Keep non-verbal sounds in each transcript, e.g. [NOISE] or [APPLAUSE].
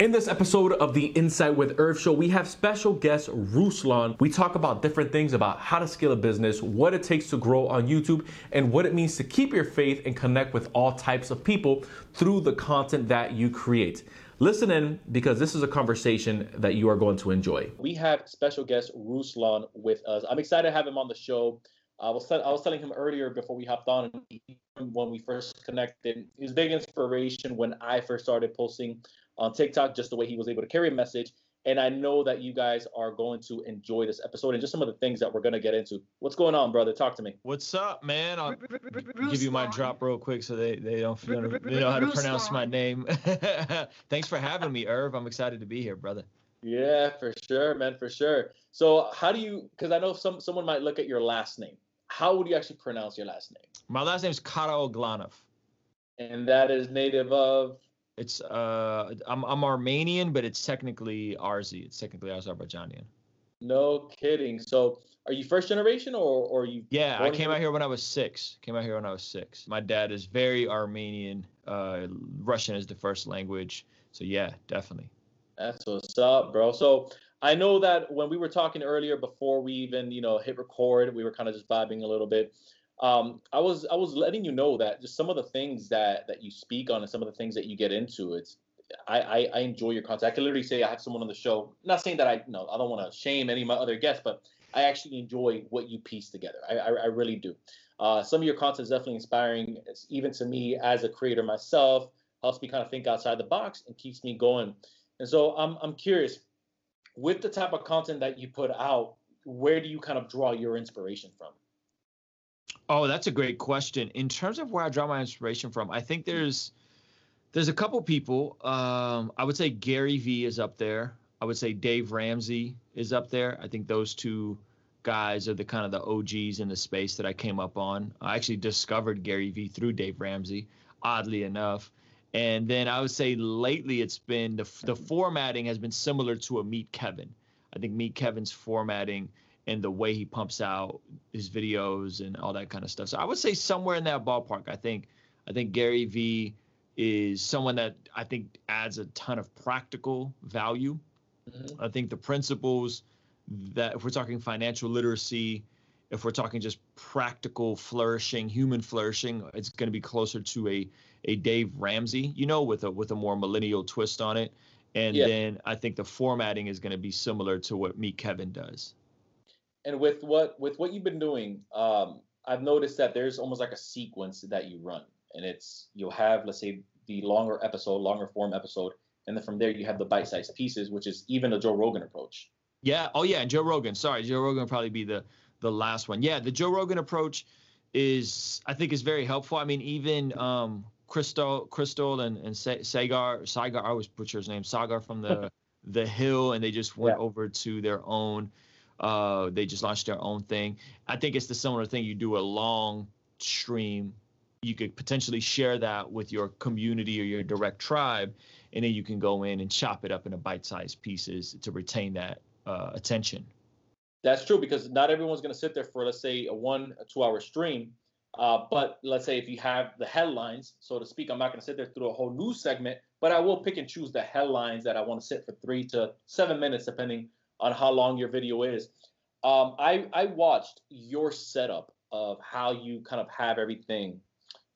In this episode of the Insight with Irv show, we have special guest Ruslan. We talk about different things about how to scale a business, what it takes to grow on YouTube, and what it means to keep your faith and connect with all types of people through the content that you create. Listen in because this is a conversation that you are going to enjoy. We have special guest Ruslan with us. I'm excited to have him on the show. I was I was telling him earlier before we hopped on when we first connected. He was big inspiration when I first started posting on TikTok, just the way he was able to carry a message. And I know that you guys are going to enjoy this episode and just some of the things that we're going to get into. What's going on, brother? Talk to me. What's up, man? I'll give you my drop real quick so they, they don't they know how to pronounce my name. [LAUGHS] Thanks for having me, Irv. I'm excited to be here, brother. Yeah, for sure, man, for sure. So, how do you? Because I know some someone might look at your last name. How would you actually pronounce your last name? My last name is Karaoglanov. And that is native of it's uh, I'm I'm Armenian, but it's technically Azeri. It's technically Azerbaijanian. No kidding. So, are you first generation or or you? Yeah, I came here? out here when I was six. Came out here when I was six. My dad is very Armenian. Uh, Russian is the first language. So yeah, definitely. That's what's up, bro. So I know that when we were talking earlier, before we even you know hit record, we were kind of just vibing a little bit um, I was I was letting you know that just some of the things that that you speak on and some of the things that you get into, it's I, I, I enjoy your content. I can literally say I have someone on the show. Not saying that I you know I don't want to shame any of my other guests, but I actually enjoy what you piece together. I I, I really do. Uh, some of your content is definitely inspiring, it's even to me as a creator myself. Helps me kind of think outside the box and keeps me going. And so I'm I'm curious, with the type of content that you put out, where do you kind of draw your inspiration from? Oh, that's a great question. In terms of where I draw my inspiration from, I think there's there's a couple people. Um, I would say Gary Vee is up there. I would say Dave Ramsey is up there. I think those two guys are the kind of the OGs in the space that I came up on. I actually discovered Gary Vee through Dave Ramsey, oddly enough. And then I would say lately it's been the the formatting has been similar to a Meet Kevin. I think Meet Kevin's formatting and the way he pumps out his videos and all that kind of stuff. So I would say somewhere in that ballpark. I think I think Gary Vee is someone that I think adds a ton of practical value. Mm-hmm. I think the principles that if we're talking financial literacy, if we're talking just practical flourishing, human flourishing, it's going to be closer to a a Dave Ramsey, you know, with a with a more millennial twist on it. And yeah. then I think the formatting is going to be similar to what Meet Kevin does and with what with what you've been doing, um, I've noticed that there's almost like a sequence that you run, and it's you'll have let's say the longer episode, longer form episode, and then from there you have the bite-sized pieces, which is even a Joe Rogan approach. Yeah. Oh yeah, and Joe Rogan. Sorry, Joe Rogan will probably be the the last one. Yeah, the Joe Rogan approach is I think is very helpful. I mean, even um, Krystal, Krystal, and and Saagar, Saagar, I always butcher his name, Saagar from the [LAUGHS] the Hill, and they just went yeah. over to their own uh, they just launched their own thing. I think it's the similar thing. You do a long stream. You could potentially share that with your community or your direct tribe, and then you can go in and chop it up into bite-sized pieces to retain that uh, attention. That's true because not everyone's going to sit there for let's say a one, a two-hour stream. Uh, but let's say if you have the headlines, so to speak, I'm not going to sit there through a whole news segment, but I will pick and choose the headlines that I want to sit for three to seven minutes, depending on how long your video is. Um, I I watched your setup of how you kind of have everything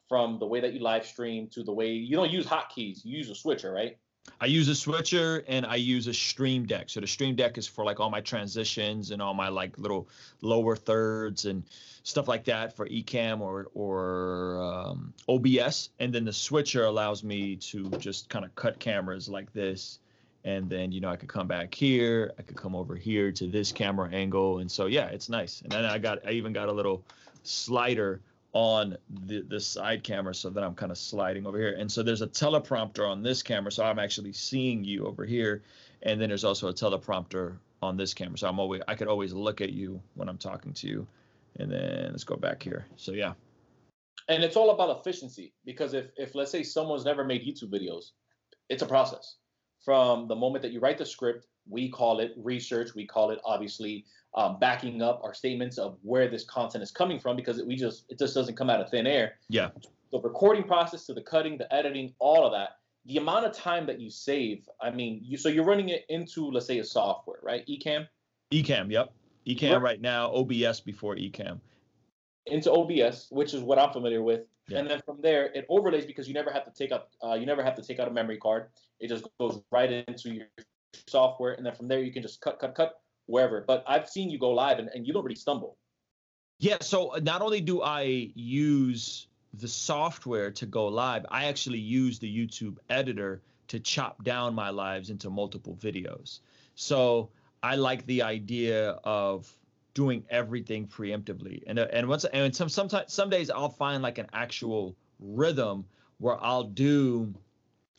from the way that you live stream to the way you don't use hotkeys, you use a switcher, right? I use a switcher and I use a stream deck. So the stream deck is for like all my transitions and all my like little lower thirds and stuff like that for Ecamm or or um, OBS. And then the switcher allows me to just kind of cut cameras like this and then you know I could come back here, I could come over here to this camera angle, and so yeah, it's nice. And then I got I even got a little slider on the the side camera so that I'm kind of sliding over here. And so there's a teleprompter on this camera, so I'm actually seeing you over here, and then there's also a teleprompter on this camera, so I'm always I could always look at you when I'm talking to you. And then let's go back here. So yeah. And it's all about efficiency because if if let's say someone's never made YouTube videos, it's a process from the moment that you write the script. We call it research. We call it obviously um, backing up our statements of where this content is coming from because we just it just doesn't come out of thin air. Yeah. The recording process to the cutting, the editing, all of that. the amount of time that you save. I mean, you so you're running it into let's say a software, right? Ecamm. Ecamm, yep. Ecamm right now, OBS before Ecamm. Into OBS, which is what I'm familiar with, yeah. and then from there it overlays because you never have to take out uh, you never have to take out a memory card. It just goes right into your software, and then from there you can just cut, cut, cut wherever. But I've seen you go live, and, and you don't really stumble. Yeah. So uh, not only do I use the software to go live, I actually use the YouTube editor to chop down my lives into multiple videos. So I like the idea of doing everything preemptively. And uh, and once and some sometimes some days I'll find like an actual rhythm where I'll do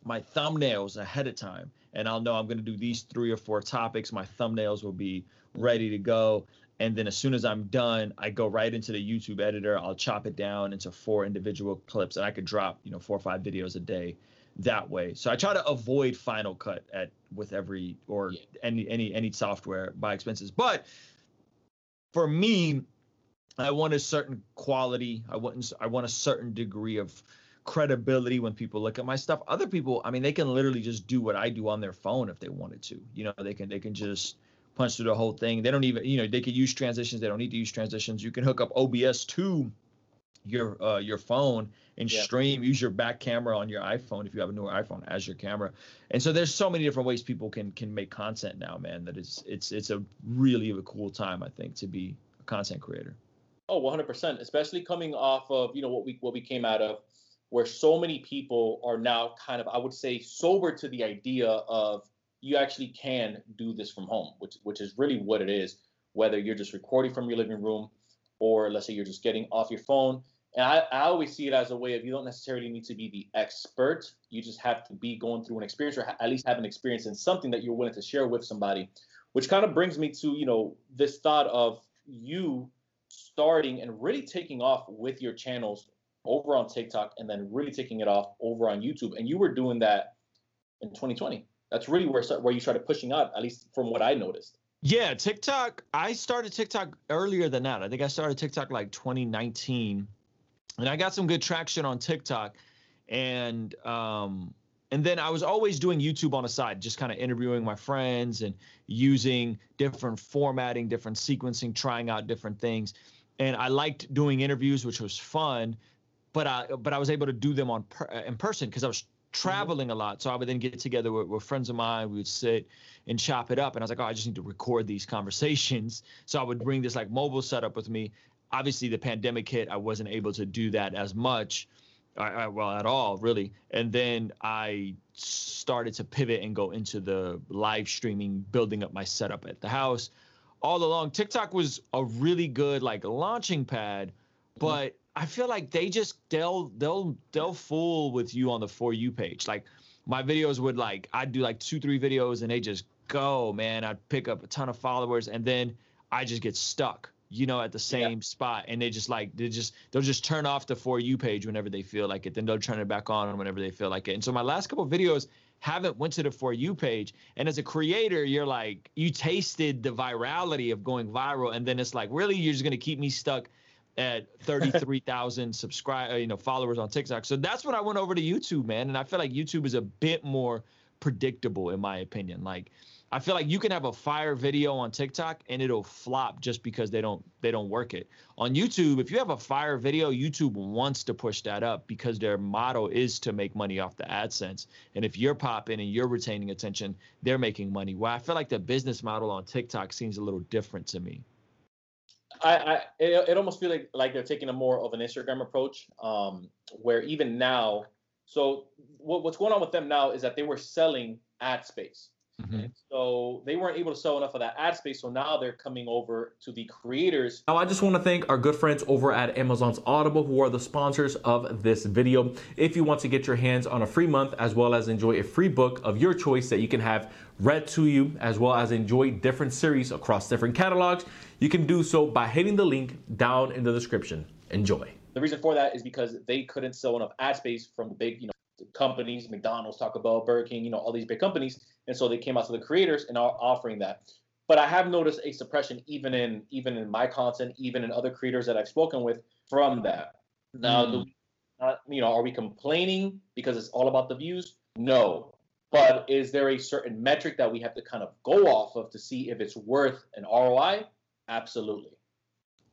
my thumbnails ahead of time and I'll know I'm going to do these three or four topics. My thumbnails will be ready to go. And then as soon as I'm done, I go right into the YouTube editor. I'll chop it down into four individual clips, and I could drop, you know, four or five videos a day that way. So I try to avoid Final Cut at with every or yeah. any any any software by expenses. But for me, I want a certain quality. I want I want a certain degree of credibility when people look at my stuff. Other people, I mean, they can literally just do what I do on their phone if they wanted to. You know, they can they can just punch through the whole thing. They don't even, you know, they could use transitions. They don't need to use transitions. You can hook up OBS to your uh, your phone and yeah. stream. Use your back camera on your iPhone if you have a newer iPhone as your camera. And so there's so many different ways people can can make content now, man. That is it's it's a really a cool time I think to be a content creator. Oh, 100%. Especially coming off of you know what we what we came out of where so many people are now kind of, I would say, sober to the idea of you actually can do this from home, which which is really what it is. Whether you're just recording from your living room, or let's say you're just getting off your phone. And I, I always see it as a way of you don't necessarily need to be the expert. You just have to be going through an experience, or ha- at least have an experience in something that you're willing to share with somebody. Which kind of brings me to you know this thought of you starting and really taking off with your channels over on TikTok and then really taking it off over on YouTube. And you were doing that in 2020. That's really where where you started pushing out, at least from what I noticed. Yeah, TikTok. I started TikTok earlier than that. I think I started TikTok like 2019, and I got some good traction on TikTok, and um, and then I was always doing YouTube on the side, just kind of interviewing my friends and using different formatting, different sequencing, trying out different things. And I liked doing interviews, which was fun but I but I was able to do them on per, uh, in person because I was traveling a lot. So I would then get together with, with, friends of mine. We would sit and chop it up. And I was like, oh, I just need to record these [LAUGHS] conversations. So I would bring this like mobile setup with me. Obviously, the pandemic hit. I wasn't able to do that as much. I, I, well, at all, really. And then I started to pivot and go into the live streaming, building up my setup at the house. All along, TikTok was a really good like launching pad, mm-hmm. but mm-hmm I feel like they just they'll they'll they'll fool with you on the for you page. Like my videos would like I'd do like two three videos and they just go man. I'd pick up a ton of followers and then I just get stuck, you know, at the same yeah. spot and they just like they just they'll just turn off the for you page whenever they feel like it. Then they'll turn it back on whenever they feel like it. And so my last couple videos haven't went to the for you page and as a creator you're like you tasted the virality of going viral and then it's like really you're just going to keep me stuck at [LAUGHS] 33,000 subscribe, uh, you know, followers on TikTok. So that's when I went over to YouTube, man. And I feel like YouTube is a bit more predictable in my opinion. Like I feel like you can have a fire video on TikTok and it'll flop just because they don't they don't work it. On YouTube, if you have a fire video, YouTube wants to push that up because their motto is to make money off the AdSense. And if you're popping and you're retaining attention, they're making money. Well, I feel like the business model on TikTok seems a little different to me. I, I it, it almost feels like like they're taking a more of an Instagram approach, um, where even now, so what, what's going on with them now is that they were selling ad space. Mm-hmm. So they weren't able to sell enough of that ad space. So now they're coming over to the creators. Now, I just want to thank our good friends over at Amazon's Audible, who are the sponsors of this video. If you want to get your hands on a free month, as well as enjoy a free book of your choice that you can have read to you, as well as enjoy different series across different catalogs, you can do so by hitting the link down in the description. Enjoy. The reason for that is because they couldn't sell enough ad space from the big, you know, companies, McDonald's, Taco Bell, Burger King, you know, all these big companies, and so they came out to the creators and are offering that. But I have noticed a suppression even in even in my content, even in other creators that I've spoken with from that. Now, mm. uh, you know, are we complaining because it's all about the views, No. But is there a certain metric that we have to kind of go off of to see if it's worth an ROI? Absolutely.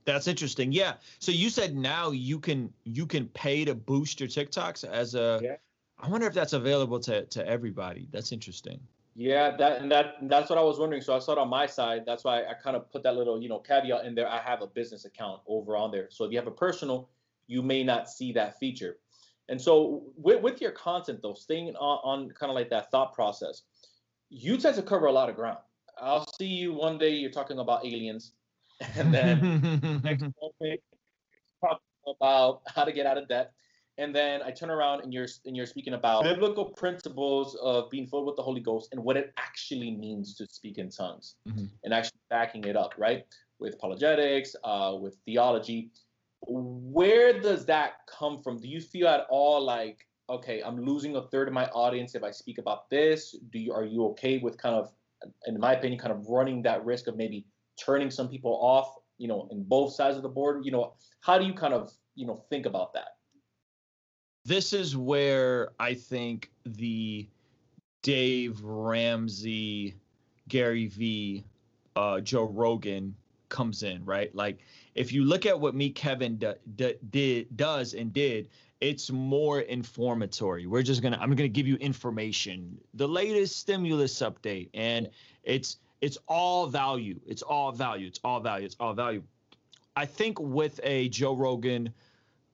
That's interesting. Yeah. So you said now you can you can pay to boost your TikToks as a. Yeah. I wonder if that's available to to everybody. That's interesting. Yeah, that and that and that's what I was wondering. So I saw it on my side. That's why I kind of put that little you know caveat in there. I have a business account over on there. So if you have a personal, you may not see that feature. And so with, with your content though, staying on, on kind of like that thought process, you tend to cover a lot of ground. I'll see you one day you're talking about aliens, [LAUGHS] and then [LAUGHS] next moment talking about how to get out of debt, and then I turn around and you're and you're speaking about biblical principles of being filled with the Holy Ghost and what it actually means to speak in tongues, mm-hmm. and actually backing it up, right, with apologetics, uh, with theology where does that come from? Do you feel at all like, okay, I'm losing a third of my audience if I speak about this? Do you are you okay with kind of, in my opinion, kind of running that risk of maybe turning some people off, you know, in both sides of the board? You know, how do you kind of, you know, think about that? This is where I think the Dave Ramsey, Gary Vee, uh, Joe Rogan comes in, right? Like if you look at what Meet Kevin d- d- did does and did, it's more informatory. We're just gonna I'm gonna give you information, the latest stimulus update, and it's it's all value. It's all value. It's all value. It's all value. I think with a Joe Rogan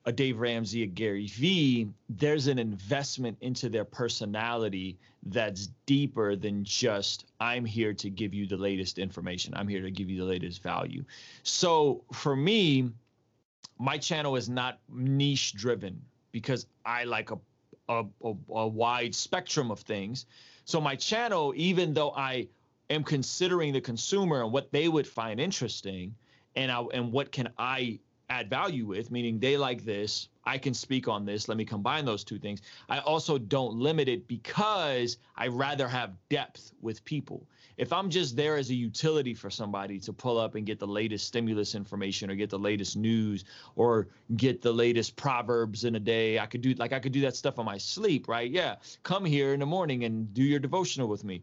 a Dave Ramsey, a Gary Vee, there's an investment into their personality that's deeper than just I'm here to give you the latest information. I'm here to give you the latest value. So for me, my channel is not niche driven because I like a a, a, a wide spectrum of things. So my channel, even though I am considering the consumer and what they would find interesting, and I, and what can I add value with, meaning they like this, I can speak on this. Let me combine those two things. I also don't limit it because I rather have depth with people. If I'm just there as a utility for somebody to pull up and get the latest stimulus information or get the latest news or get the latest proverbs in a day, I could do like I could do that stuff on my sleep, right? Yeah. Come here in the morning and do your devotional with me.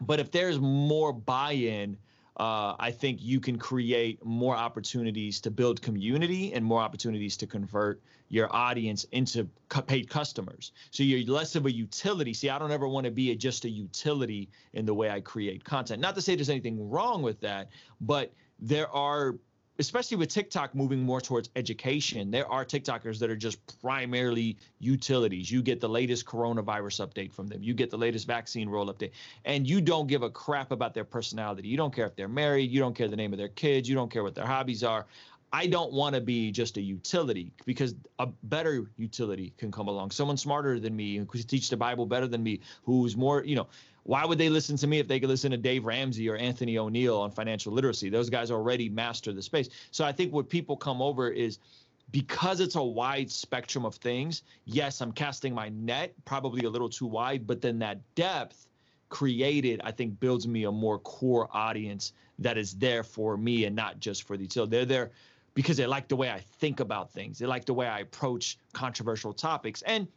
But if there's more buy-in, uh, I think you can create more opportunities to build community and more opportunities to convert your audience into paid customers. So you're less of a utility. See, I don't ever want to be a, just a utility in the way I create content. Not to say there's anything wrong with that, but there are especially with TikTok moving more towards education, there are TikTokers that are just primarily utilities. You get the latest coronavirus update from them, you get the latest vaccine roll update, and you don't give a crap about their personality. You don't care if they're married, you don't care the name of their kids, you don't care what their hobbies are. I don't want to be just a utility because a better utility can come along. Someone smarter than me who can teach the Bible better than me, who's more, you know, why would they listen to me if they could listen to Dave Ramsey or Anthony O'Neal on financial literacy? Those guys already master the space. So I think what people come over is because it's a wide spectrum of things. Yes, I'm casting my net probably a little too wide, but then that depth created, I think, builds me a more core audience that is there for me and not just for the utility. They're there because they like the way I think about things. They like the way I approach controversial topics. And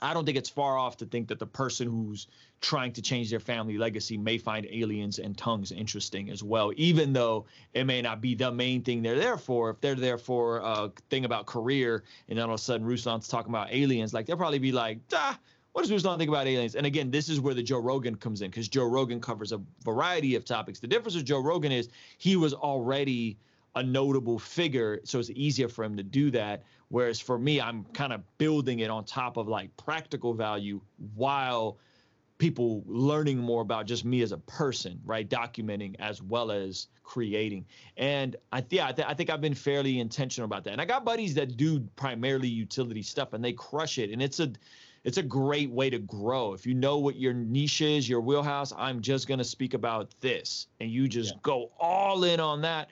I don't think it's far off to think that the person who's trying to change their family legacy may find aliens and tongues interesting as well, even though it may not be the main thing they're there for. If they're there for a thing about career and then all of a sudden Ruslan's talking about aliens, like they'll probably be like, ah, what does Ruslan think about aliens? And again, this is where the Joe Rogan comes in because Joe Rogan covers a variety of topics. The difference with Joe Rogan is he was already a notable figure, so it's easier for him to do that. Whereas for me, I'm kind of building it on top of like practical value while people learning more about just me as a person, right? Documenting as well as creating. And I, yeah, I, th- I think I've been fairly intentional about that. And I got buddies that do primarily utility stuff and they crush it. And it's a, it's a great way to grow. If you know what your niche is, your wheelhouse, I'm just going to speak about this and you just yeah. go all in on that.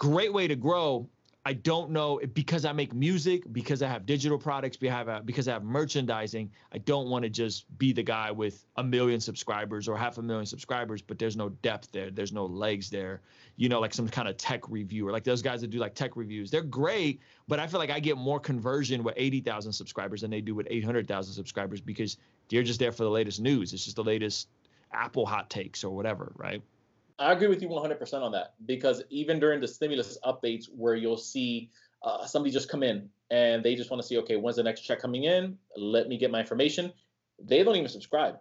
Great way to grow. I don't know because I make music, because I have digital products, because I have merchandising. I don't want to just be the guy with a million subscribers or half a million subscribers, but there's no depth there. There's no legs there. You know, like some kind of tech reviewer, like those guys that do like tech reviews. They're great, but I feel like I get more conversion with 80,000 subscribers than they do with 800,000 subscribers because You're just there for the latest news. It's just the latest Apple hot takes or whatever, right? I agree with you 100% on that because even during the stimulus updates, where you'll see uh, somebody just come in and they just want to see, okay, when's the next check coming in? Let me get my information. They don't even subscribe.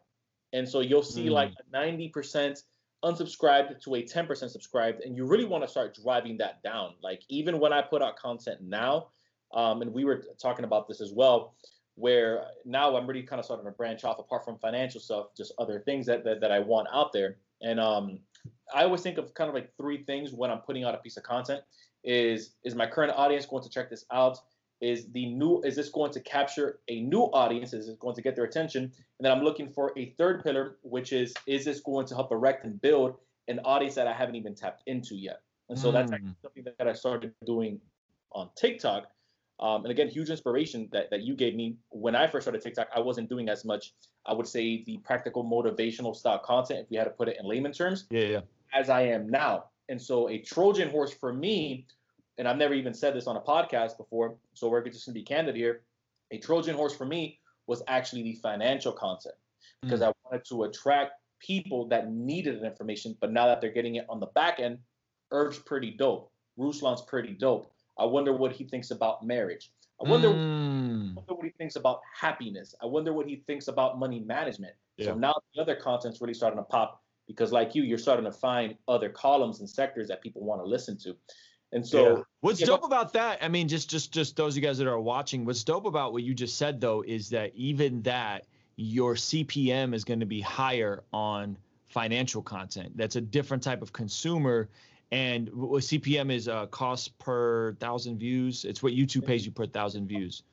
And so you'll see mm. like 90% unsubscribed to a 10% subscribed. And you really want to start driving that down. Like even when I put out content now, um, and we were talking about this as well, where now I'm really kind of starting to branch off apart from financial stuff, just other things that, that, that I want out there. And um, I always think of kind of like three things when I'm putting out a piece of content is is my current audience going to check this out? Is the new is this going to capture a new audience? Is it going to get their attention? And then I'm looking for a third pillar, which is is this going to help erect and build an audience that I haven't even tapped into yet? And so mm. that's something that I started doing on TikTok. Um, and again, huge inspiration that, that you gave me when I first started TikTok. I wasn't doing as much, I would say, the practical motivational style content, if we had to put it in layman terms, yeah, yeah. As I am now. And so a Trojan horse for me, and I've never even said this on a podcast before, so we're just gonna be candid here. A Trojan horse for me was actually the financial content because mm. I wanted to attract people that needed information, but now that they're getting it on the back end, Irv's pretty dope. Ruslan's pretty dope. I wonder what he thinks about marriage. I wonder, mm. I wonder what he thinks about happiness. I wonder what he thinks about money management. Yeah. So now the other content's really starting to pop because, like you, you're starting to find other columns and sectors that people want to listen to. And so, yeah. what's dope about that? I mean, just just just those of you guys that are watching, what's dope about what you just said though is that even that your CPM is going to be higher on financial content. That's a different type of consumer and what CPM is uh, cost per thousand views. It's what YouTube pays you per thousand views,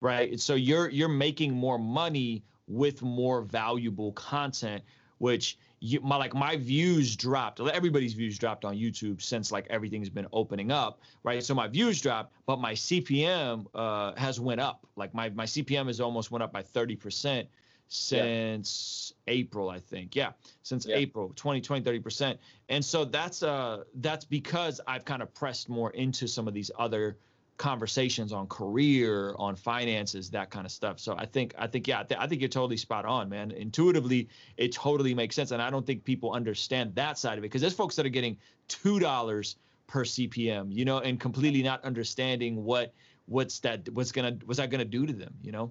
right? So you're you're making more money with more valuable content, which you, my like my views dropped. Everybody's views dropped on YouTube since like everything's been opening up, right? So my views dropped, but my CPM uh, has went up. Like my my CPM has almost went up by thirty percent since yeah. April, I think. Yeah, since yeah. April, 20, 20, 30%. And so that's uh that's because I've kind of pressed more into some of these other conversations on career, on finances, that kind of stuff. So I think I think yeah, th- I think you're totally spot on, man. Intuitively, it totally makes sense and I don't think people understand that side of it because there's folks that are getting $2 per CPM, you know, and completely not understanding what what's that what's going to what's that going to do to them, you know?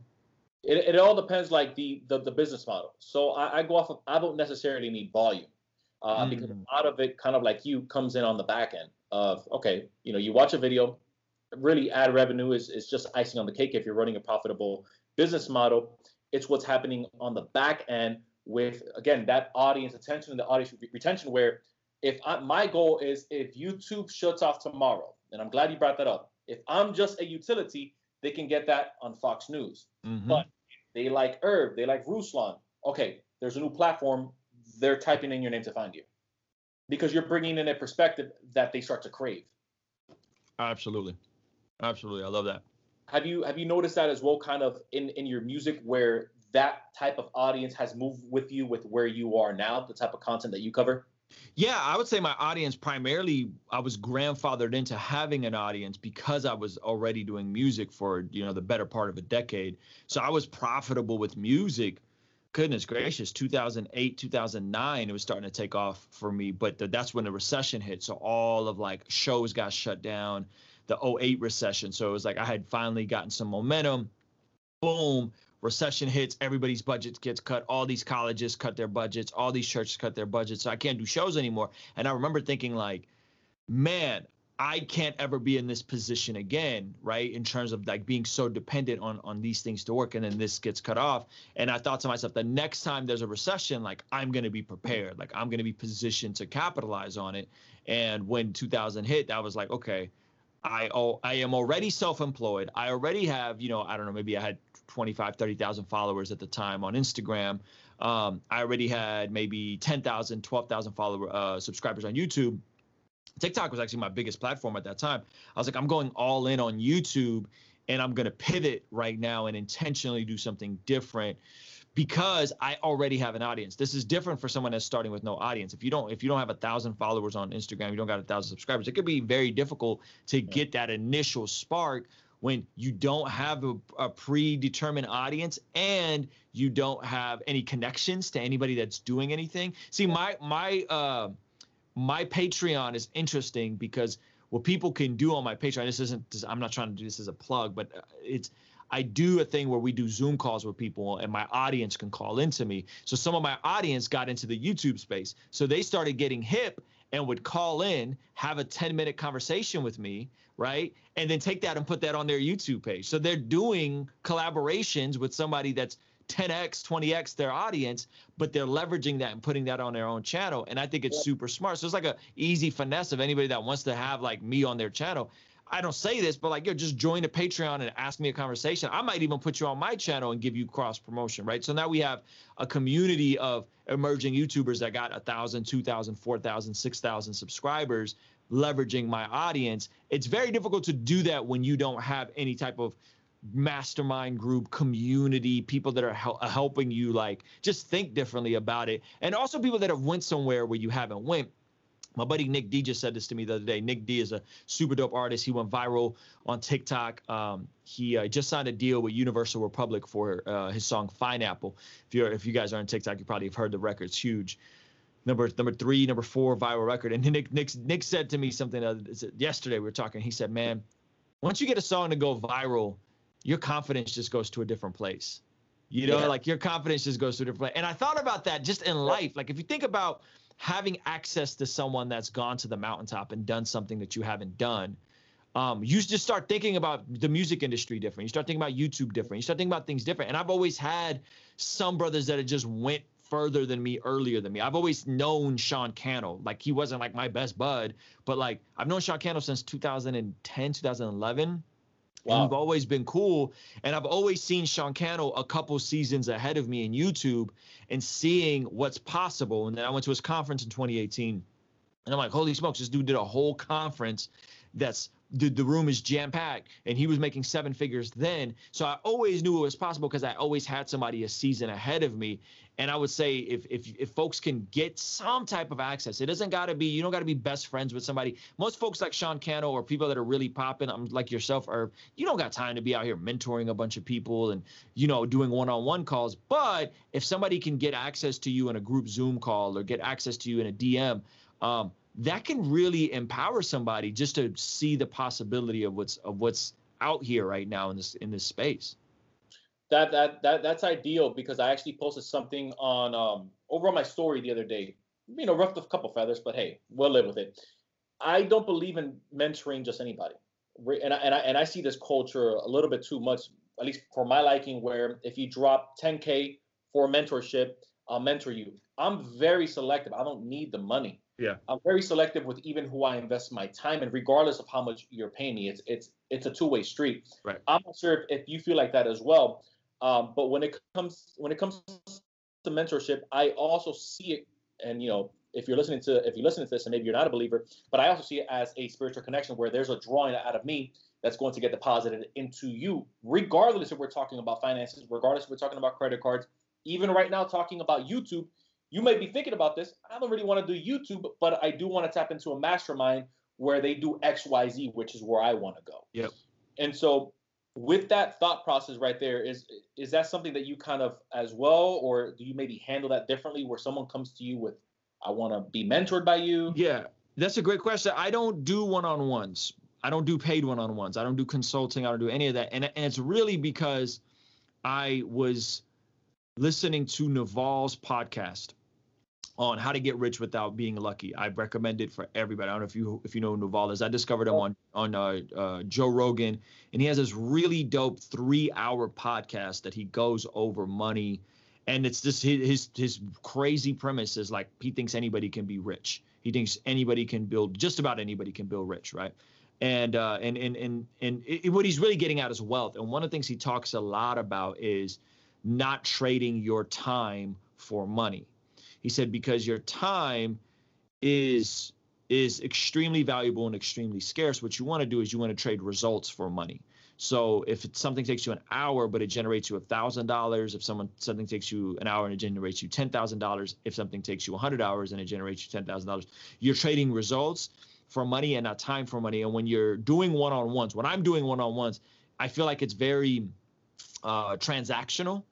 it, it all depends like the, the, the business model. So I, I, go off of I don't necessarily need volume uh, mm. because a lot of it kind of like you comes in on the back end of okay, you know, you watch a video, really ad revenue is, is just icing on the cake if you're running a profitable business model. It's what's happening on the back end with again that audience attention and the audience retention where if I, my goal is if YouTube shuts off tomorrow, and I'm glad you brought that up. If I'm just a utility, they can get that on Fox News. Mm-hmm. But they like Irv, They like Ruslan. Okay, there's a new platform. They're typing in your name to find you because you're bringing in a perspective that they start to crave. Absolutely, absolutely. I love that. Have you have you noticed that as well, kind of in in your music, where that type of audience has moved with you with where you are now, the type of content that you cover? Yeah, I would say my audience primarily I was grandfathered into having an audience because I was already doing music for, you know, the better part of a decade. So I was profitable with music. Goodness gracious, 2008, 2009 it was starting to take off for me, but the, that's when the recession hit. So all of like shows got shut down, the 08 recession. So it was like I had finally gotten some momentum. Boom, recession hits, everybody's budget gets cut. All these colleges cut their budgets, all these churches cut their budgets. So I can't do shows anymore. And I remember thinking like, man, I can't ever be in this position again, right? In terms of like being so dependent on on these things to work, and then this gets cut off. And I thought to myself, the next time there's a recession, like I'm gonna be prepared, like I'm gonna be positioned to capitalize on it. And when 2000 hit, I was like, okay, I oh I am already self-employed. I already have, you know, I don't know, maybe I had 25, 30,000 followers at the time on Instagram. Um, I already had maybe 10,000, 12,000 follower uh, subscribers on YouTube. TikTok was actually my biggest platform at that time. I was like, I'm going all in on YouTube and I'm going to pivot right now and intentionally do something different because I already have an audience. This is different for someone that's starting with no audience. If you don't, if you don't have a thousand followers on Instagram, you don't got a thousand subscribers. It could be very difficult to get that initial spark when you don't have a, a, predetermined audience and you don't have any connections to anybody that's doing anything. See, my my uh, my Patreon is interesting because what people can do on my Patreon. This isn't. I'm not trying to do this as a plug, but uh, it's. I do a thing where we do Zoom calls with people, and my audience can call into me. So some of my audience got into the YouTube space, so they started getting hip and would call in, have a 10 minute conversation with me, right? And then take that and put that on their YouTube page. So they're doing collaborations with somebody that's 10x, 20x their audience, but they're leveraging that and putting that on their own channel. And I think it's super smart. So it's like a easy finesse of anybody that wants to have like me on their channel. I don't say this, but like, yo, just join a Patreon and ask me a conversation. I might even put you on my channel and give you cross promotion, right? So now we have a community of emerging YouTubers that got a thousand, two thousand, four thousand, six thousand subscribers leveraging my audience. It's very difficult to do that when you don't have any type of mastermind group community people that are hel- helping you like just think differently about it and also people that have went somewhere where you haven't went my buddy Nic D just said this to me the other day. Nic D is a super dope artist. He went viral on TikTok. Um, he uh, just signed a deal with Universal Republic for uh, his song "Fine Apple." If you're if you guys are on TikTok, you probably have heard the record. It's huge. Number number three, number four viral record. And [LAUGHS] Nick Nick Nick said to me something yesterday. We were talking. He said, "Man, once you get a song to go viral, your confidence just goes to a different place. You know, yeah. like your confidence just goes to a different place. And I thought about that just in life. Like if you think about having access to someone that's gone to the mountaintop and done something that you haven't done, um, you just start thinking about the music industry different. You start thinking about YouTube different. You start thinking about things different. And I've always had some brothers that just went further than me earlier than me. I've always known Sean Cannell. Like he wasn't like my best bud, but like I've known Sean Cannell since 2010, 2011. Wow. We've always been cool. And I've always seen Sean Cannell a couple seasons ahead of me in YouTube and seeing what's possible. And then I went to his conference in 2018. And I'm like, holy smokes, this dude did a whole conference that's the, the room is jam packed and he was making seven figures then. So i always knew it was possible because i always had somebody a season ahead of me. And i would say if if, if folks can get some type of access it doesn't got to be you don't got to be best friends with somebody. Most folks like sean cannell or people that are really popping um, like yourself or you don't got time to be out here mentoring a bunch of people and you know doing one-on-one calls. But if somebody can get access to you in a group zoom call or get access to you in a dm um, that can really empower somebody just to see the possibility of what's of what's out here right now in this in this space. That that that that's ideal because I actually posted something on um over on my story the other day. You know, roughed a couple feathers, but hey, we'll live with it. I don't believe in mentoring just anybody, and I, and I and I see this culture a little bit too much, at least for my liking. Where if you drop 10k for mentorship, I'll mentor you. I'm very selective. I don't need the money. Yeah. I'm very selective with even who I invest my time in, regardless of how much you're paying me. It's it's it's a two-way street. Right. I'm not sure if, if you feel like that as well. Um, but when it comes when it comes to mentorship, I also see it, and you know, if you're listening to if you're listening to this and maybe you're not a believer, but I also see it as a spiritual connection where there's a drawing out of me that's going to get deposited into you, regardless if we're talking about finances, regardless if we're talking about credit cards, even right now talking about YouTube you may be thinking about this. I don't really want to do YouTube, but I do want to tap into a mastermind where they do X, Y, Z, which is where I want to go. Yep. And so with that thought process right there, is is that something that you kind of as well, or do you maybe handle that differently where someone comes to you with, I want to be mentored by you? Yeah, that's a great question. I don't do one-on-ones. I don't do paid one-on-ones. I don't do consulting. I don't do any of that. And, and it's really because I was listening to Naval's podcast on how to get rich without being lucky. I recommend it for everybody. I don't know if you if you know Naval is. I discovered him on on uh, uh, Joe Rogan, and he has this really dope three hour podcast that he goes over money, and it's just his his, his crazy premise is like he thinks anybody can be rich. He thinks anybody can build just about anybody can build rich, right? And uh, and and and and it, what he's really getting at is wealth. And one of the things he talks a lot about is not trading your time for money. He said because your time is is extremely valuable and extremely scarce. What you want to do is you want to trade results for money. So if something takes you an hour but it generates you thousand dollars, if someone something takes you an hour and it generates you ten thousand dollars, if something takes you hundred hours and it generates you ten thousand dollars, you're trading results for money and not time for money. And when you're doing one on ones, when I'm doing one on ones, I feel like it's very uh, transactional,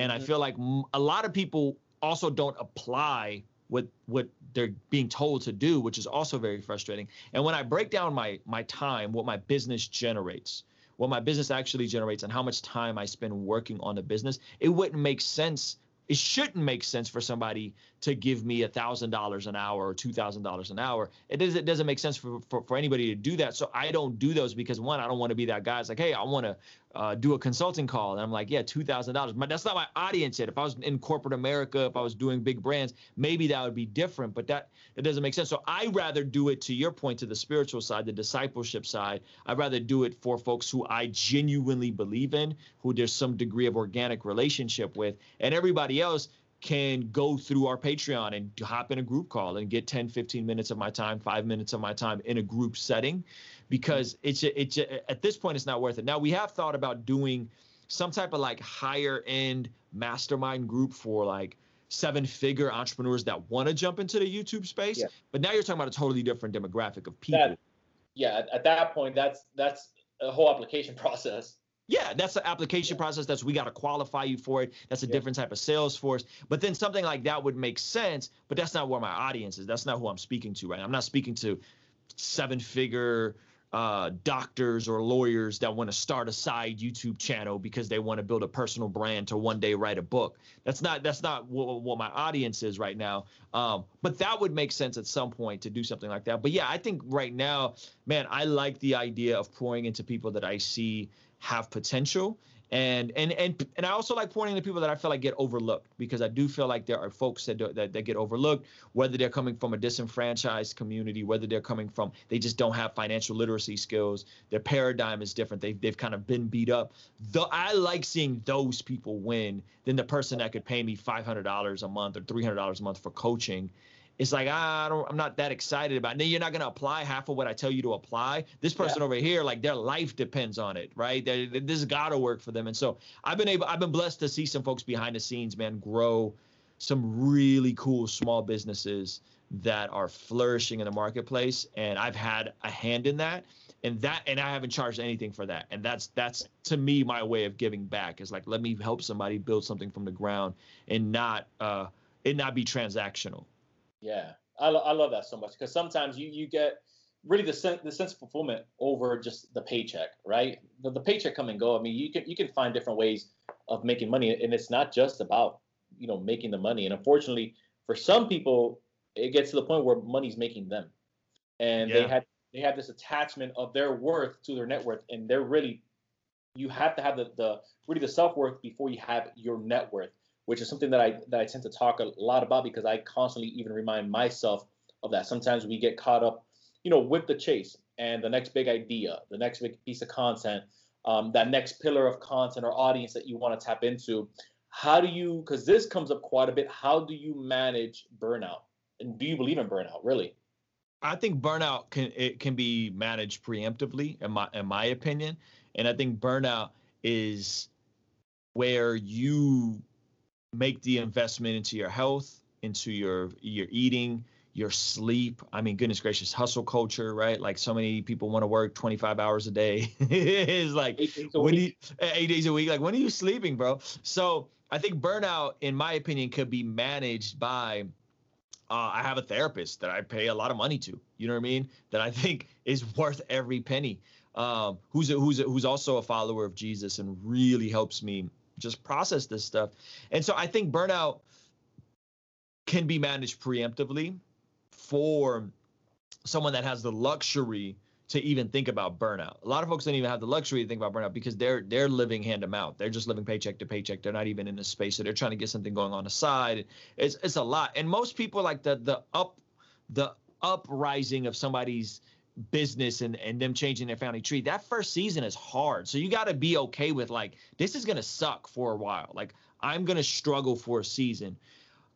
and mm-hmm. I feel like a lot of people also don't apply what what they're being told to do, which is also very frustrating. And when I break down my my time, what my business generates, what my business actually generates, and how much time I spend working on the business, it wouldn't make sense it shouldn't make sense for somebody to give me a thousand dollars an hour or two thousand dollars an hour. It doesn't it doesn't make sense for, for for anybody to do that. So I don't do those because one, I don't want to be that guy. It's like, hey, I want to uh, do a consulting call, and I'm like, yeah, two thousand dollars. But that's not my audience yet. If I was in corporate America, if I was doing big brands, maybe that would be different. But that that doesn't make sense. So I rather do it to your point, to the spiritual side, the discipleship side. I'd rather do it for folks who I genuinely believe in, who there's some degree of organic relationship with, and everybody else can go through our Patreon and hop in a group call and get 10, 15 minutes of my time, five minutes of my time in a group setting because it's, it's at this point, it's not worth it. Now, we have thought about doing some type of like higher end mastermind group for like seven figure entrepreneurs that want to jump into the YouTube space. Yeah. But now you're talking about a totally different demographic of people. That, yeah, at that point, that's that's a whole application [LAUGHS] process. Yeah, that's the application process. That's we got to qualify you for it. That's a yeah. different type of sales force. But then something like that would make sense. But that's not where my audience is. That's not who I'm speaking to right now. I'm not speaking to seven figure uh, doctors or lawyers that want to start a side YouTube channel because they want to build a personal brand to one day write a book. That's not that's not what, what my audience is right now. Um, but that would make sense at some point to do something like that. But yeah, I think right now, man, I like the idea of pouring into people that I see have potential and and and and I also like pointing to people that I feel like get overlooked because I do feel like there are folks that, do, that that get overlooked, whether they're coming from a disenfranchised community, whether they're coming from they just don't have financial literacy skills, their paradigm is different. They've they've kind of been beat up. Though I like seeing those people win than the person that could pay me five hundred dollars a month or three hundred dollars a month for coaching it's like ah, I don't, I'm not that excited about. It. And then you're not gonna apply half of what I tell you to apply. This person yeah. over here, like their life depends on it, right? They're, this has got to work for them. And so I've been able, I've been blessed to see some folks behind the scenes, man, grow some really cool small businesses that are flourishing in the marketplace. And I've had a hand in that. And that, and I haven't charged anything for that. And that's that's to me my way of giving back is like let me help somebody build something from the ground and not uh, it not be transactional. Yeah, I, lo- I love that so much because sometimes you you get really the sense the sense of fulfillment over just the paycheck, right? The, the paycheck come and go. I mean, you can you can find different ways of making money, and it's not just about you know making the money. And unfortunately, for some people, it gets to the point where money's making them, and yeah. they had they have this attachment of their worth to their net worth, and they're really you have to have the, the really the self worth before you have your net worth which is something that I that I tend to talk a lot about because I constantly even remind myself of that. Sometimes we get caught up, you know, with the chase and the next big idea, the next big piece of content, um, that next pillar of content or audience that you want to tap into. How do you? Because this comes up quite a bit. How do you manage burnout? And do you believe in burnout? Really? I think burnout can it can be managed preemptively, in my in my opinion, and I think burnout is where you make the investment into your health, into your your eating, your sleep. I mean, goodness gracious, hustle culture, right? Like so many people want to work 25 hours a day. [LAUGHS] it's like eight when you, eight days a week. Like when are you sleeping, bro? So I think burnout, in my opinion, could be managed by. Uh, I have a therapist that I pay a lot of money to. You know what I mean? That I think is worth every penny. Um, who's a, who's a, who's also a follower of Jesus and really helps me just process this stuff. And so I think burnout can be managed preemptively for someone that has the luxury to even think about burnout. A lot of folks don't even have the luxury to think about burnout because they're they're living hand to mouth. They're just living paycheck to paycheck. They're not even in a space, so they're trying to get something going on the side. It's it's a lot. And most people like the the up the uprising of somebody's business and, and them changing their family tree, that first season is hard. So you got to be okay with like, this is going to suck for a while. Like, I'm going to struggle for a season.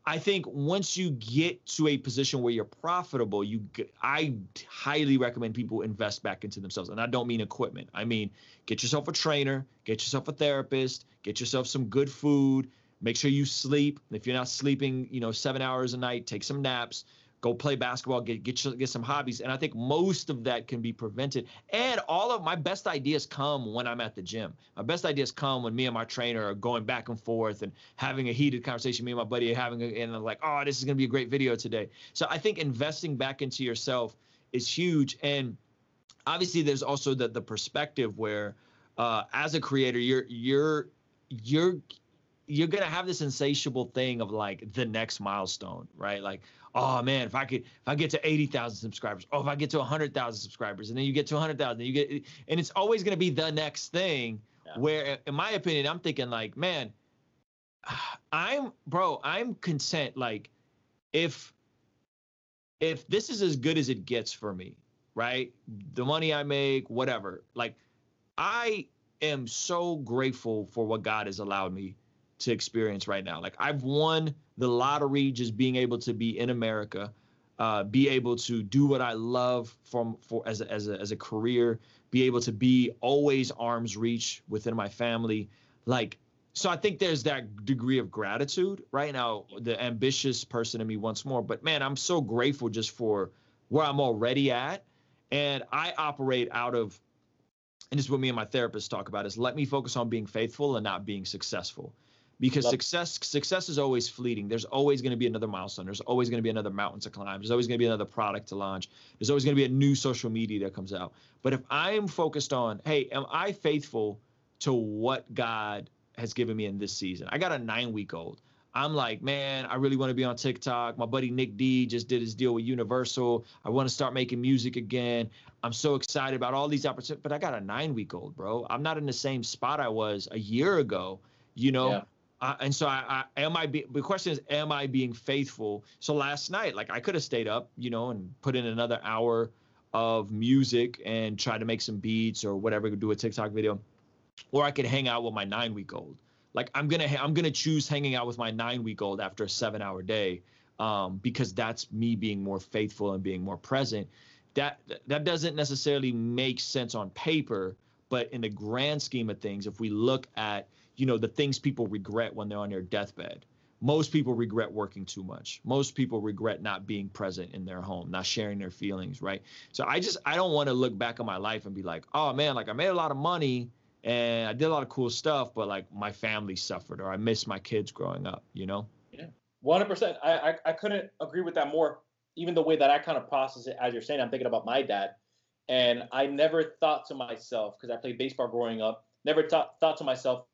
I think once you get to a position where you're profitable, you I highly recommend people invest back into themselves. And I don't mean equipment. I mean get yourself a trainer, get yourself a therapist, get yourself some good food, make sure you sleep. If you're not sleeping, you know, 7 hours a night, take some naps go play basketball, get get get some hobbies, and I think most of that can be prevented. And all of my best ideas come when I'm at the gym. My best ideas come when me and my trainer are going back and forth and having a heated conversation. Me and my buddy are having, a, and like, oh, this is gonna be a great video today. So I think investing back into yourself is huge, and obviously there's also the the perspective where, uh, as a creator, you're you're you're you're gonna have this insatiable thing of like the next milestone, right? Like, oh man, if I could, if I get to eighty thousand subscribers, oh, if I get to hundred thousand subscribers, and then you get to hundred thousand, you get, and it's always gonna be the next thing. Yeah. Where, in my opinion, I'm thinking like, man, I'm, bro, I'm content. Like, if, if this is as good as it gets for me, right? The money I make, whatever. Like, I am so grateful for what God has allowed me to experience right now. Like I've won the lottery just being able to be in America, uh, be able to do what I love from for as a, as a, as a career, be able to be always arm's reach within my family. Like so I think there's that degree of gratitude right now. The ambitious person in me once more, but man, I'm so grateful just for where I'm already at, and I operate out of and this is what me and my therapist talk about is let me focus on being faithful and not being successful because Love success success is always fleeting there's always going to be another milestone there's always going to be another mountain to climb there's always going to be another product to launch there's always going to be a new social media that comes out but if i'm focused on hey am i faithful to what god has given me in this season i got a nine week old I'm like, man, I really want to be on TikTok. My buddy Nic D just did his deal with Universal. I want to start making music again. I'm so excited about all these opportunities, but I got a nine week old, bro. I'm not in the same spot I was a year ago, you know? Yeah. Uh, and so I, I am I be, the question is am I being faithful? So last night, like I could have stayed up, you know, and put in another hour of music and try to make some beats or whatever, do a TikTok video, or I could hang out with my nine week old like i'm gonna i'm gonna choose hanging out with my nine week old after a seven hour day um, because that's me being more faithful and being more present that that doesn't necessarily make sense on paper but in the grand scheme of things if we look at you know the things people regret when they're on their deathbed most people regret working too much most people regret not being present in their home not sharing their feelings right so i just i don't want to look back on my life and be like oh man like i made a lot of money and I did a lot of cool stuff, but like my family suffered or I missed my kids growing up, you know? Yeah, 100%. I, I, I couldn't agree with that more. Even the way that I kind of process it, as you're saying, I'm thinking about my dad. And I never thought to myself, because I played baseball growing up, never thought, thought to myself,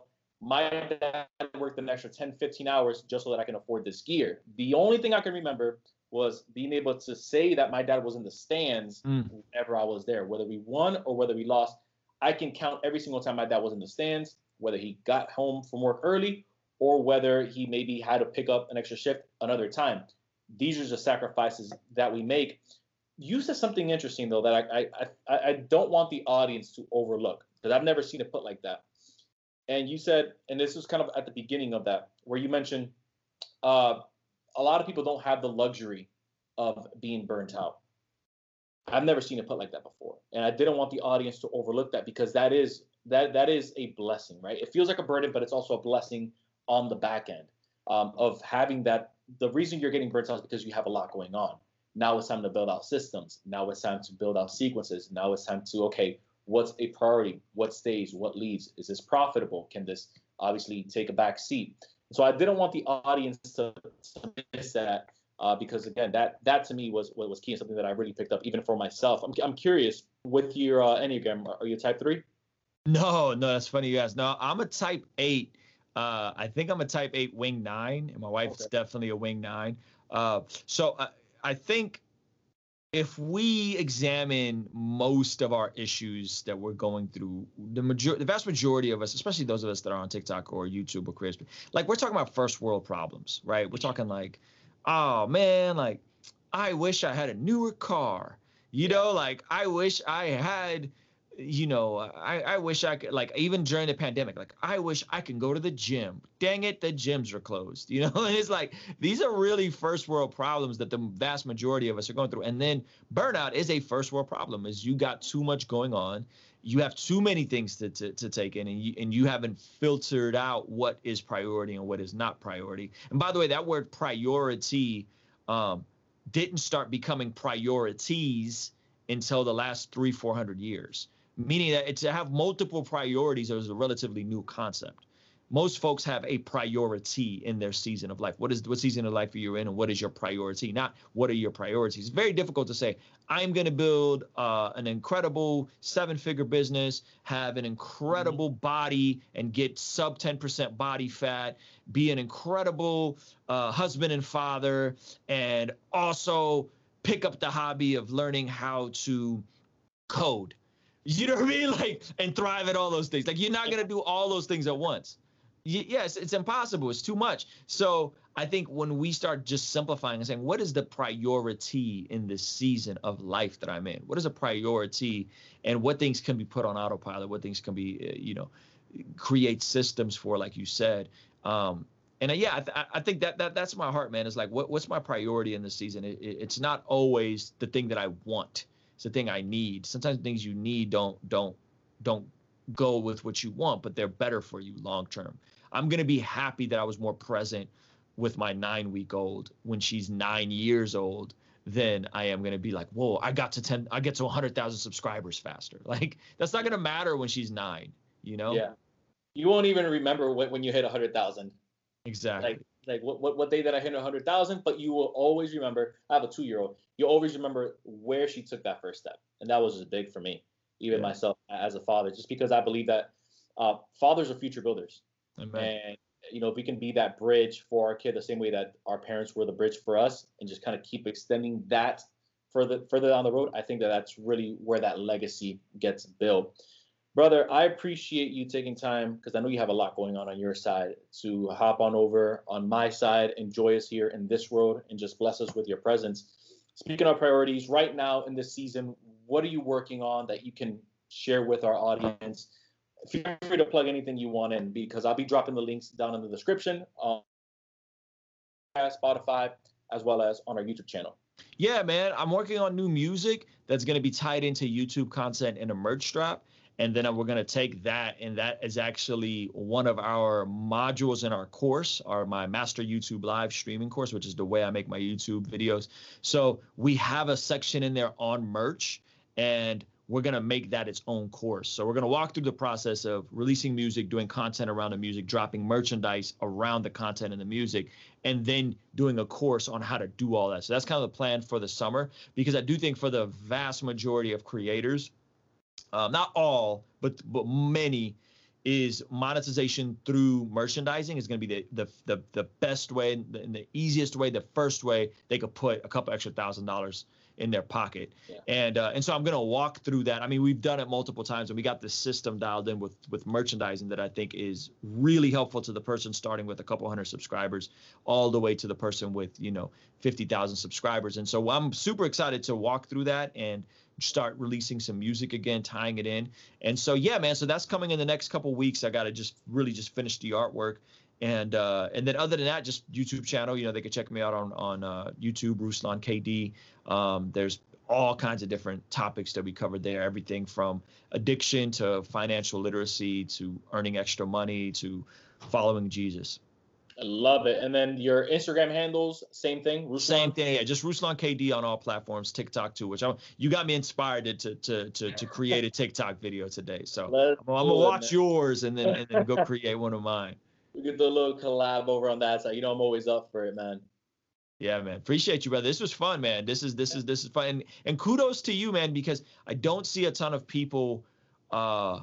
my dad worked an extra 10, 15 hours just so that I can afford this gear. The only thing I can remember was being able to say that my dad was in the stands mm. whenever I was there, whether we won or whether we lost. I can count every single time my dad was in the stands, whether he got home from work early or whether he maybe had to pick up an extra shift another time. These are the sacrifices that we make. You said something interesting though that I I I, I don't want the audience to overlook because I've never seen it put like that. And you said, and this was kind of at the beginning of that, where you mentioned uh, a lot of people don't have the luxury of being burnt out. I've never seen it put like that before, and I didn't want the audience to overlook that because that is that that is a blessing, right? It feels like a burden, but it's also a blessing on the back end um, of having that. The reason you're getting burnt out is because you have a lot going on. Now it's time to build out systems. Now it's time to build out sequences. Now it's time to okay, what's a priority? What stays? What leaves? Is this profitable? Can this obviously take a back seat? So I didn't want the audience to, to miss that uh, because again, that that to me was what was key and something that I really picked up even for myself. I'm I'm curious with your uh, enneagram. Are you type three? No, no, that's funny you guys. No, I'm a type eight. Uh, I think I'm a type eight wing nine, and my wife's okay. definitely a wing nine. Uh, so I, I think if we examine most of our issues that we're going through, the major, the vast majority of us, especially those of us that are on TikTok or YouTube or creators, like we're talking about first world problems, right? We're talking like oh man, like I wish I had a newer car. You know, like I wish I had, you know, I, I wish I could, like, even during the pandemic, like, I wish I can go to the gym. Dang it, the gyms are closed. [LAUGHS] You know, and it's like, these are really first world problems that the vast majority of us are going through. And then burnout is a first world problem, is you got too much going on you have too many things to, to, to take in and you, and you haven't filtered out what is priority and what is not priority. And by the way, that word priority, um, didn't start becoming priorities until the last three, 400 years. Meaning that to have multiple priorities is a relatively new concept most folks have a priority in their season of life. What is what season of life are you in, and what is your priority? Not what are your priorities. It's very difficult to say. I'm going to build uh, an incredible seven-figure business, have an incredible mm-hmm. body, and get sub 10% body fat. Be an incredible uh, husband and father, and also pick up the hobby of learning how to code. You know what I mean? [LAUGHS] Like, and thrive at all those things. Like, you're not to do all those things at once yes, it's impossible. It's too much. So I think when we start just simplifying and saying, what is the priority in this season of life that I'm in? What is a priority, and what things can be put on autopilot? What things can be, uh, you know, create systems for, like you said. Um, and uh, yeah, I, th- I, think that that that's my heart, man. Is like, what, what's my priority in this season? It, it, it's not always the thing that I want. It's the thing I need. Sometimes things you need don't don't don't go with what you want, but they're better for you long term. I'm going to be happy that I was more present with my nine week old when she's nine years old than I am going to be like, whoa, I got to 10, I get to 100,000 subscribers faster. [LAUGHS] Like, that's not going to matter when she's nine, you know? Yeah. You won't even remember when you hit 100,000. Exactly. Like, like what, what, what day that I hit 100,000, but you will always remember. I have a two year old. You always remember where she took that first step. And that was just big for me, even yeah. myself as a father, just because I believe that uh, fathers are future builders. Amen. And you know, if we can be that bridge for our kid the same way that our parents were the bridge for us, and just kind of keep extending that further further down the road, I think that that's really where that legacy gets built. Brother, I appreciate you taking time because I know you have a lot going on on your side to hop on over on my side, and enjoy us here in this world and just bless us with your presence. Speaking of priorities, right now in this season, what are you working on that you can share with our audience? feel free to plug anything you want in because I'll be dropping the links down in the description on Spotify as well as on our YouTube channel. Yeah, man, I'm working on new music that's going to be tied into YouTube content in a merch strap. And then we're going to take that, and that is actually one of our modules in our course, our my master YouTube live streaming course, which is the way I make my YouTube videos. So we have a section in there on merch, and we're going to make that its own course. So we're going to walk through the process of releasing music, doing content around the music, dropping merchandise around the content and the music, and then doing a course on how to do all that. So that's kind of the plan for the summer because I do think for the vast majority of creators, um, not all, but but many, is monetization through merchandising is going to be the, the the the best way and the, the easiest way, the first way they could put a couple extra thousand dollars in their pocket. Yeah. And uh, and so I'm going to walk through that. I mean, we've done it multiple times, and we got the system dialed in with with merchandising that I think is really helpful to the person starting with a couple hundred subscribers, all the way to the person with you know 50,000 subscribers. And so I'm super excited to walk through that and start releasing some music again, tying it in. And so yeah, man. So that's coming in the next couple weeks. I got to just really just finish the artwork and uh, and then other than that, just YouTube channel. You know, they could check me out on on uh, YouTube, Ruslan KD. Um, there's all kinds of different topics that we covered there. Everything from addiction to financial literacy to earning extra money to following Jesus. I love it. And then your Instagram handles, same thing. Ruslan? Same thing. Yeah, just Ruslan KD on all platforms. TikTok too, which I you got me inspired to to to to create a TikTok video today. So I'm, I'm, gonna watch yours and then and then go [LAUGHS] create one of mine we could do a little collab over on that side. You know, I'm always up for it, man. Yeah, man. Appreciate you, brother. This was fun, man. This is this is this is fun. And, and kudos to you, man, because I don't see a ton of people uh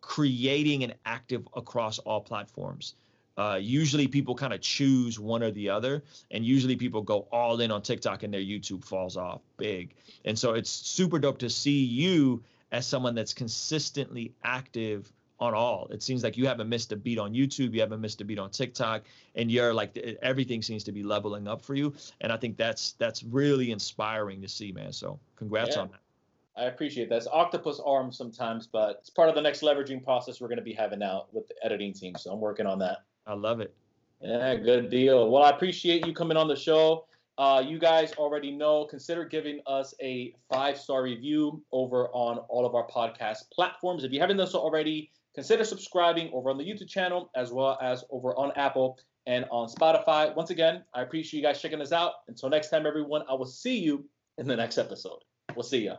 creating an active across all platforms. Uh, usually people kind of choose one or the other, and usually people go all in on TikTok and their YouTube falls off big. And so it's super dope to see you as someone that's consistently active on all. It seems like you haven't missed a beat on YouTube, you haven't missed a beat on TikTok, and you're like everything seems to be leveling up for you. And I think that's that's really inspiring to see, man. So congrats yeah. on that. I appreciate that. It's octopus arms sometimes, but it's part of the next leveraging process we're going to be having out with the editing team. So I'm working on that. I love it. Yeah, good deal. Well, I appreciate you coming on the show. Uh, you guys already know, consider giving us a five star review over on all of our podcast platforms. If you haven't done so already, consider subscribing over on the YouTube channel as well as over on Apple and on Spotify. Once again, I appreciate you guys checking us out. Until next time, everyone, I will see you in the next episode. We'll see ya.